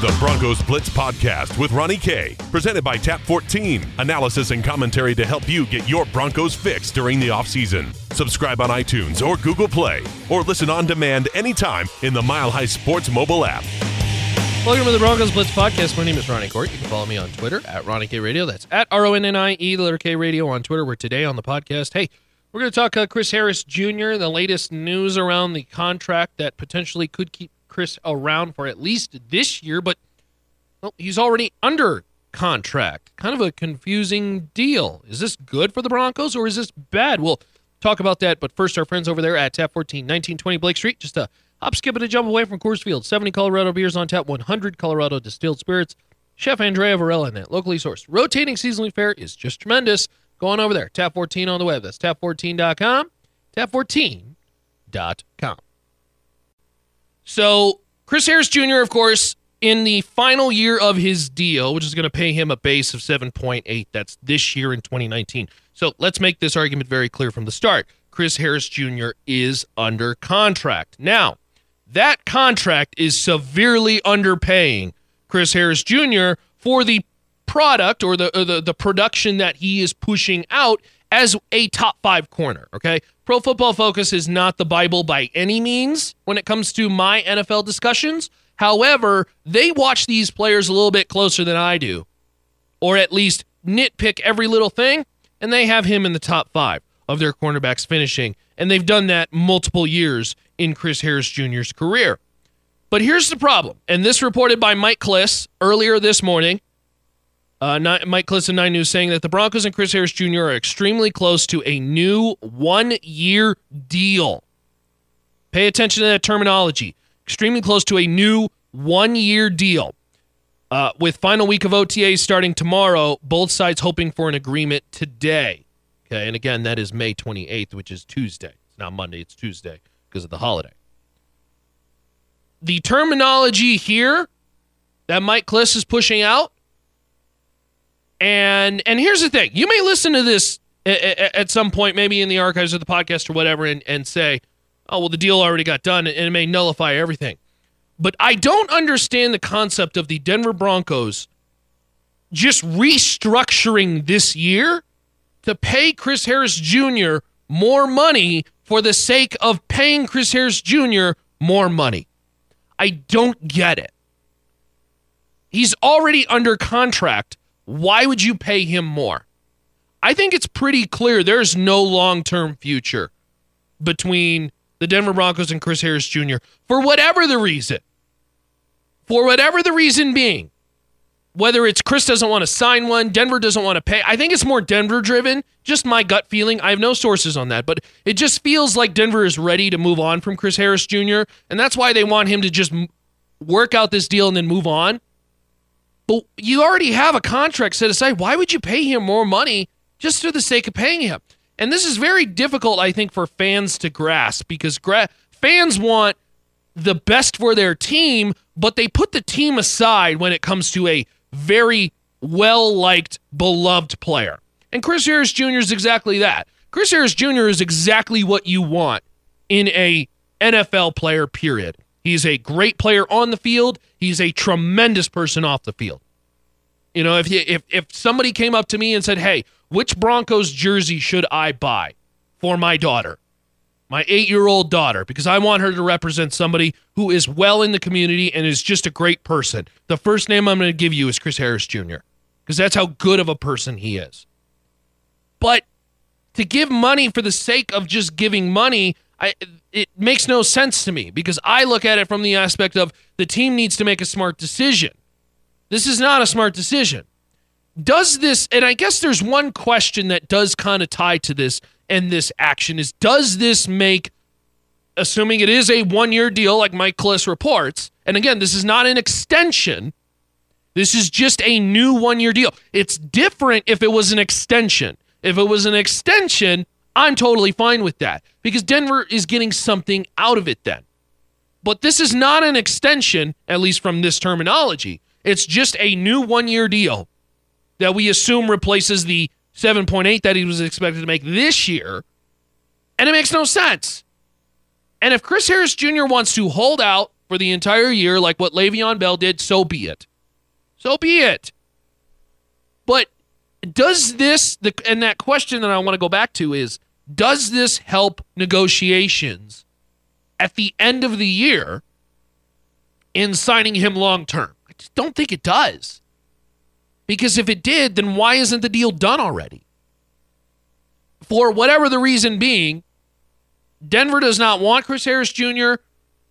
The Broncos Blitz Podcast with Ronnie K. Presented by Tap 14. Analysis and commentary to help you get your Broncos fix during the offseason. Subscribe on iTunes or Google Play or listen on demand anytime in the Mile High Sports mobile app. Welcome to the Broncos Blitz Podcast. My name is Ronnie Court. You can follow me on Twitter at Ronnie K Radio. That's at R O N N I E, letter K Radio on Twitter. We're today on the podcast. Hey, we're going to talk uh, Chris Harris Jr., the latest news around the contract that potentially could keep Chris around for at least this year, but well, he's already under contract. Kind of a confusing deal. Is this good for the Broncos or is this bad? We'll talk about that, but first, our friends over there at Tap 14, 1920 Blake Street, just a hop, skip, and a jump away from Coors Field. 70 Colorado beers on tap, 100 Colorado distilled spirits. Chef Andrea Varela in that, locally sourced. Rotating seasonally fare is just tremendous. Go on over there. Tap 14 on the web. That's tap14.com. Tap14.com. So, Chris Harris Jr., of course, in the final year of his deal, which is going to pay him a base of 7.8. That's this year in 2019. So let's make this argument very clear from the start. Chris Harris Jr. is under contract. Now, that contract is severely underpaying Chris Harris Jr. for the product or the, or the the production that he is pushing out as a top five corner. Okay, Pro Football Focus is not the Bible by any means when it comes to my NFL discussions. However, they watch these players a little bit closer than I do, or at least nitpick every little thing, and they have him in the top five of their cornerbacks finishing. And they've done that multiple years in Chris Harris Jr.'s career. But here's the problem, and this reported by Mike Klis earlier this morning. Uh, Mike Klis of Nine News saying that the Broncos and Chris Harris Jr. are extremely close to a new one year deal. Pay attention to that terminology. Extremely close to a new one year deal. Uh, with final week of OTAs starting tomorrow, both sides hoping for an agreement today. Okay, and again, that is May 28th, which is Tuesday. It's not Monday, it's Tuesday because of the holiday. The terminology here that Mike Klis is pushing out and and here's the thing: you may listen to this at some point, maybe in the archives of the podcast or whatever, and, and say, "Oh, well, the deal already got done," and it may nullify everything. But I don't understand the concept of the Denver Broncos just restructuring this year to pay Chris Harris Jr. more money for the sake of paying Chris Harris Jr. more money. I don't get it. He's already under contract why would you pay him more? I think it's pretty clear there's no long term future between the Denver Broncos and Chris Harris Jr. for whatever the reason. For whatever the reason being, whether it's Chris doesn't want to sign one, Denver doesn't want to pay. I think it's more Denver driven, just my gut feeling. I have no sources on that, but it just feels like Denver is ready to move on from Chris Harris Jr., and that's why they want him to just work out this deal and then move on. But you already have a contract set aside. Why would you pay him more money just for the sake of paying him? And this is very difficult, I think, for fans to grasp because gra- fans want the best for their team, but they put the team aside when it comes to a very well liked, beloved player. And Chris Harris Jr. is exactly that. Chris Harris Jr. is exactly what you want in a NFL player, period. He's a great player on the field. He's a tremendous person off the field. You know, if if if somebody came up to me and said, "Hey, which Broncos jersey should I buy for my daughter, my eight-year-old daughter, because I want her to represent somebody who is well in the community and is just a great person," the first name I'm going to give you is Chris Harris Jr. because that's how good of a person he is. But to give money for the sake of just giving money, I it makes no sense to me because I look at it from the aspect of the team needs to make a smart decision. This is not a smart decision. Does this, and I guess there's one question that does kind of tie to this and this action is does this make, assuming it is a one year deal like Mike Klis reports, and again, this is not an extension, this is just a new one year deal. It's different if it was an extension. If it was an extension, I'm totally fine with that because Denver is getting something out of it then. But this is not an extension, at least from this terminology. It's just a new one year deal that we assume replaces the 7.8 that he was expected to make this year. And it makes no sense. And if Chris Harris Jr. wants to hold out for the entire year, like what Le'Veon Bell did, so be it. So be it. But does this, the, and that question that I want to go back to is does this help negotiations at the end of the year in signing him long term? I just don't think it does. Because if it did, then why isn't the deal done already? For whatever the reason being, Denver does not want Chris Harris Jr.,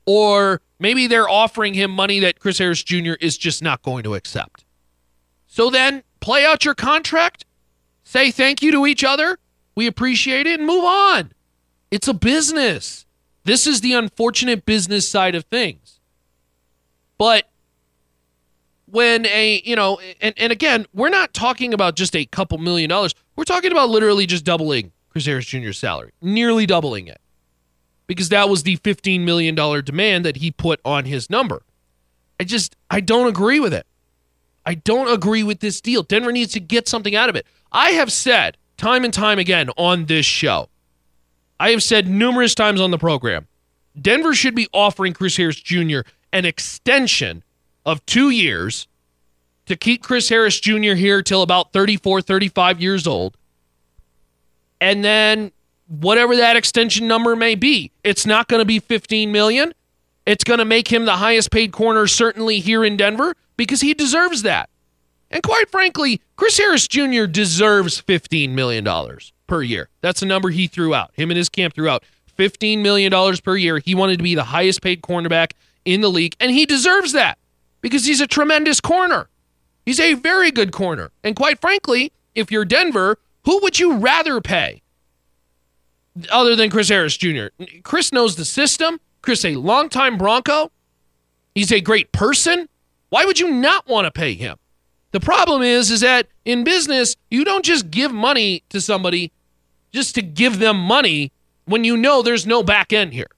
or maybe they're offering him money that Chris Harris Jr. is just not going to accept. So then play out your contract, say thank you to each other, we appreciate it, and move on. It's a business. This is the unfortunate business side of things. But when a, you know, and, and again, we're not talking about just a couple million dollars. We're talking about literally just doubling Chris Harris Jr.'s salary, nearly doubling it because that was the $15 million demand that he put on his number. I just, I don't agree with it. I don't agree with this deal. Denver needs to get something out of it. I have said time and time again on this show, I have said numerous times on the program, Denver should be offering Chris Harris Jr. an extension of two years to keep Chris Harris Jr. here till about 34, 35 years old. And then whatever that extension number may be. It's not going to be 15 million. It's going to make him the highest paid corner certainly here in Denver because he deserves that. And quite frankly, Chris Harris Jr. deserves $15 million per year. That's a number he threw out. Him and his camp threw out $15 million per year. He wanted to be the highest paid cornerback in the league, and he deserves that because he's a tremendous corner. He's a very good corner. And quite frankly, if you're Denver, who would you rather pay? other than Chris Harris Jr. Chris knows the system. Chris, a longtime Bronco. He's a great person. Why would you not want to pay him? The problem is, is that in business, you don't just give money to somebody just to give them money when you know there's no back end here.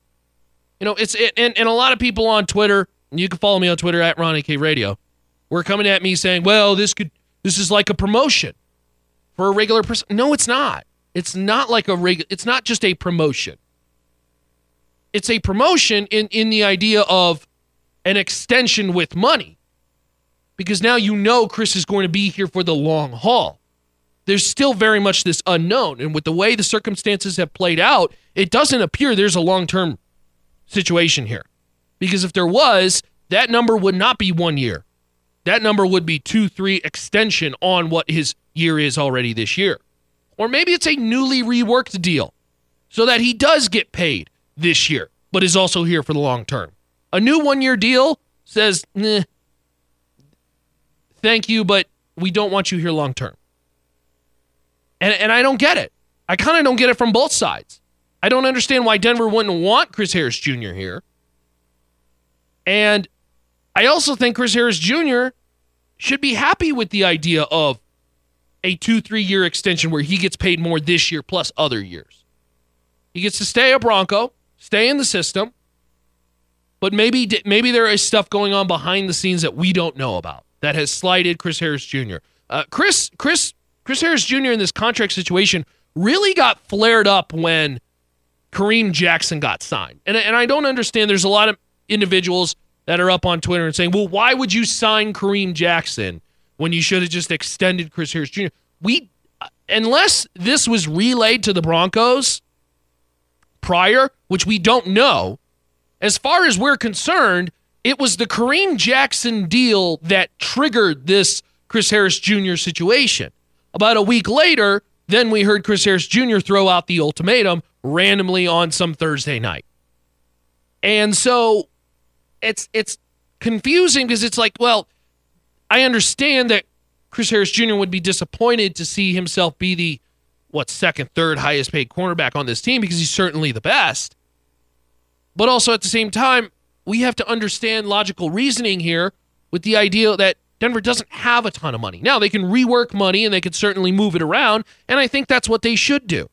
You know, it's it, and, and a lot of people on Twitter, you can follow me on Twitter at Ronnie K Radio, were coming at me saying, well, this could this is like a promotion for a regular person. No, it's not. It's not like a reg- it's not just a promotion. It's a promotion in in the idea of an extension with money. Because now you know Chris is going to be here for the long haul. There's still very much this unknown and with the way the circumstances have played out, it doesn't appear there's a long-term situation here. Because if there was, that number would not be 1 year. That number would be 2-3 extension on what his year is already this year. Or maybe it's a newly reworked deal so that he does get paid this year, but is also here for the long term. A new one year deal says, nah, thank you, but we don't want you here long term. And, and I don't get it. I kind of don't get it from both sides. I don't understand why Denver wouldn't want Chris Harris Jr. here. And I also think Chris Harris Jr. should be happy with the idea of a two, three year extension where he gets paid more this year plus other years. He gets to stay a Bronco, stay in the system, but maybe maybe there is stuff going on behind the scenes that we don't know about that has slighted Chris Harris Jr. Uh, Chris Chris Chris Harris Jr. in this contract situation really got flared up when Kareem Jackson got signed, and and I don't understand. There's a lot of individuals that are up on Twitter and saying, "Well, why would you sign Kareem Jackson?" when you should have just extended Chris Harris Jr. We, unless this was relayed to the Broncos prior, which we don't know, as far as we're concerned, it was the Kareem Jackson deal that triggered this Chris Harris Jr. situation. About a week later, then we heard Chris Harris Jr. throw out the ultimatum randomly on some Thursday night. And so it's it's confusing because it's like, well, I understand that Chris Harris Jr. would be disappointed to see himself be the what second, third highest paid cornerback on this team because he's certainly the best. But also at the same time, we have to understand logical reasoning here with the idea that Denver doesn't have a ton of money. Now, they can rework money and they could certainly move it around, and I think that's what they should do.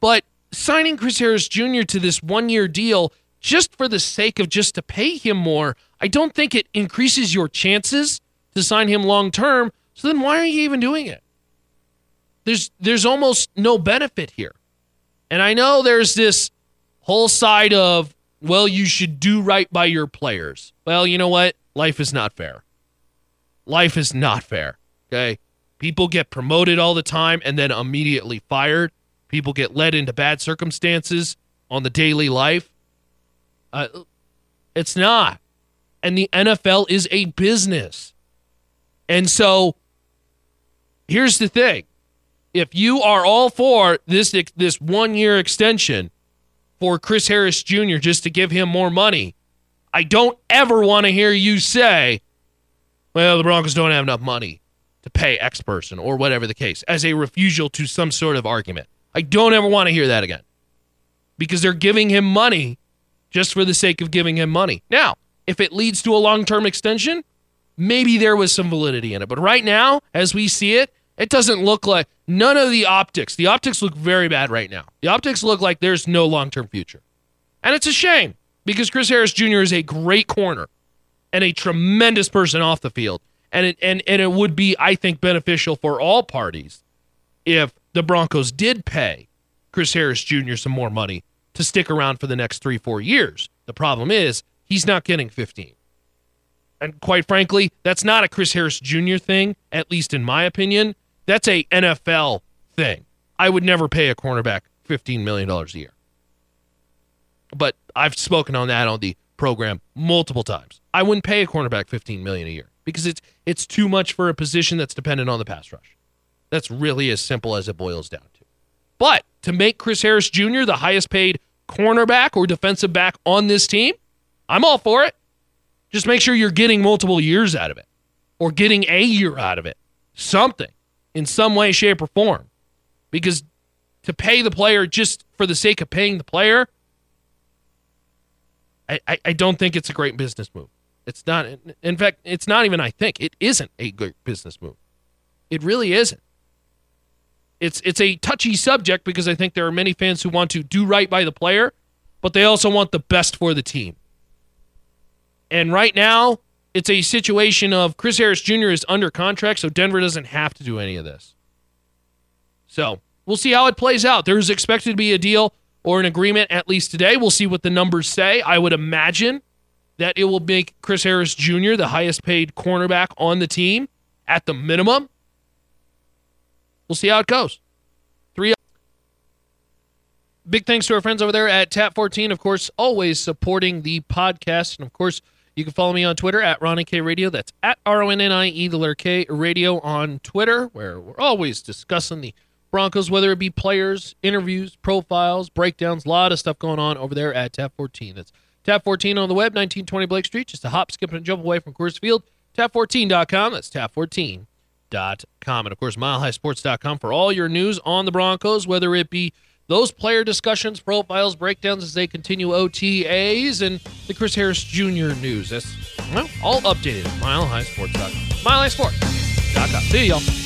But signing Chris Harris Jr. to this one year deal just for the sake of just to pay him more, I don't think it increases your chances to sign him long term. So then why are you even doing it? There's there's almost no benefit here. And I know there's this whole side of well, you should do right by your players. Well, you know what? Life is not fair. Life is not fair. Okay. People get promoted all the time and then immediately fired. People get led into bad circumstances on the daily life. Uh, it's not. And the NFL is a business. And so here's the thing. If you are all for this this one year extension for Chris Harris Jr. just to give him more money, I don't ever want to hear you say, well, the Broncos don't have enough money to pay X person or whatever the case as a refusal to some sort of argument. I don't ever want to hear that again because they're giving him money just for the sake of giving him money. Now, if it leads to a long term extension, maybe there was some validity in it. But right now, as we see it, it doesn't look like none of the optics. The optics look very bad right now. The optics look like there's no long term future. And it's a shame because Chris Harris Jr. is a great corner and a tremendous person off the field. And it, and, and it would be, I think, beneficial for all parties if the Broncos did pay Chris Harris Jr. some more money to stick around for the next three, four years. The problem is he's not getting 15. And quite frankly, that's not a Chris Harris Jr. thing, at least in my opinion. That's a NFL thing. I would never pay a cornerback $15 million a year. But I've spoken on that on the program multiple times. I wouldn't pay a cornerback 15 million a year because it's it's too much for a position that's dependent on the pass rush. That's really as simple as it boils down to. But to make Chris Harris Jr. the highest paid cornerback or defensive back on this team, I'm all for it. Just make sure you're getting multiple years out of it or getting a year out of it. Something in some way, shape, or form. Because to pay the player just for the sake of paying the player, I, I, I don't think it's a great business move. It's not. In fact, it's not even. I think it isn't a good business move. It really isn't. It's it's a touchy subject because I think there are many fans who want to do right by the player, but they also want the best for the team. And right now, it's a situation of Chris Harris Jr. is under contract, so Denver doesn't have to do any of this. So we'll see how it plays out. There's expected to be a deal or an agreement at least today. We'll see what the numbers say. I would imagine that it will make Chris Harris Jr. the highest paid cornerback on the team at the minimum. We'll see how it goes. Three. Big thanks to our friends over there at Tap 14, of course, always supporting the podcast. And of course, you can follow me on Twitter at Ronnie K Radio. That's at R O N N I E, the letter K Radio on Twitter, where we're always discussing the Broncos, whether it be players, interviews, profiles, breakdowns, a lot of stuff going on over there at Tap 14. That's Tap 14 on the web, 1920 Blake Street, just a hop, skip, and jump away from Coors Field. Tap14.com. That's tap14.com. And of course, milehighsports.com for all your news on the Broncos, whether it be those player discussions, profiles, breakdowns as they continue OTAs, and the Chris Harris Jr. news. That's well, all updated at milehighsports.com. Milehighsports.com. See y'all.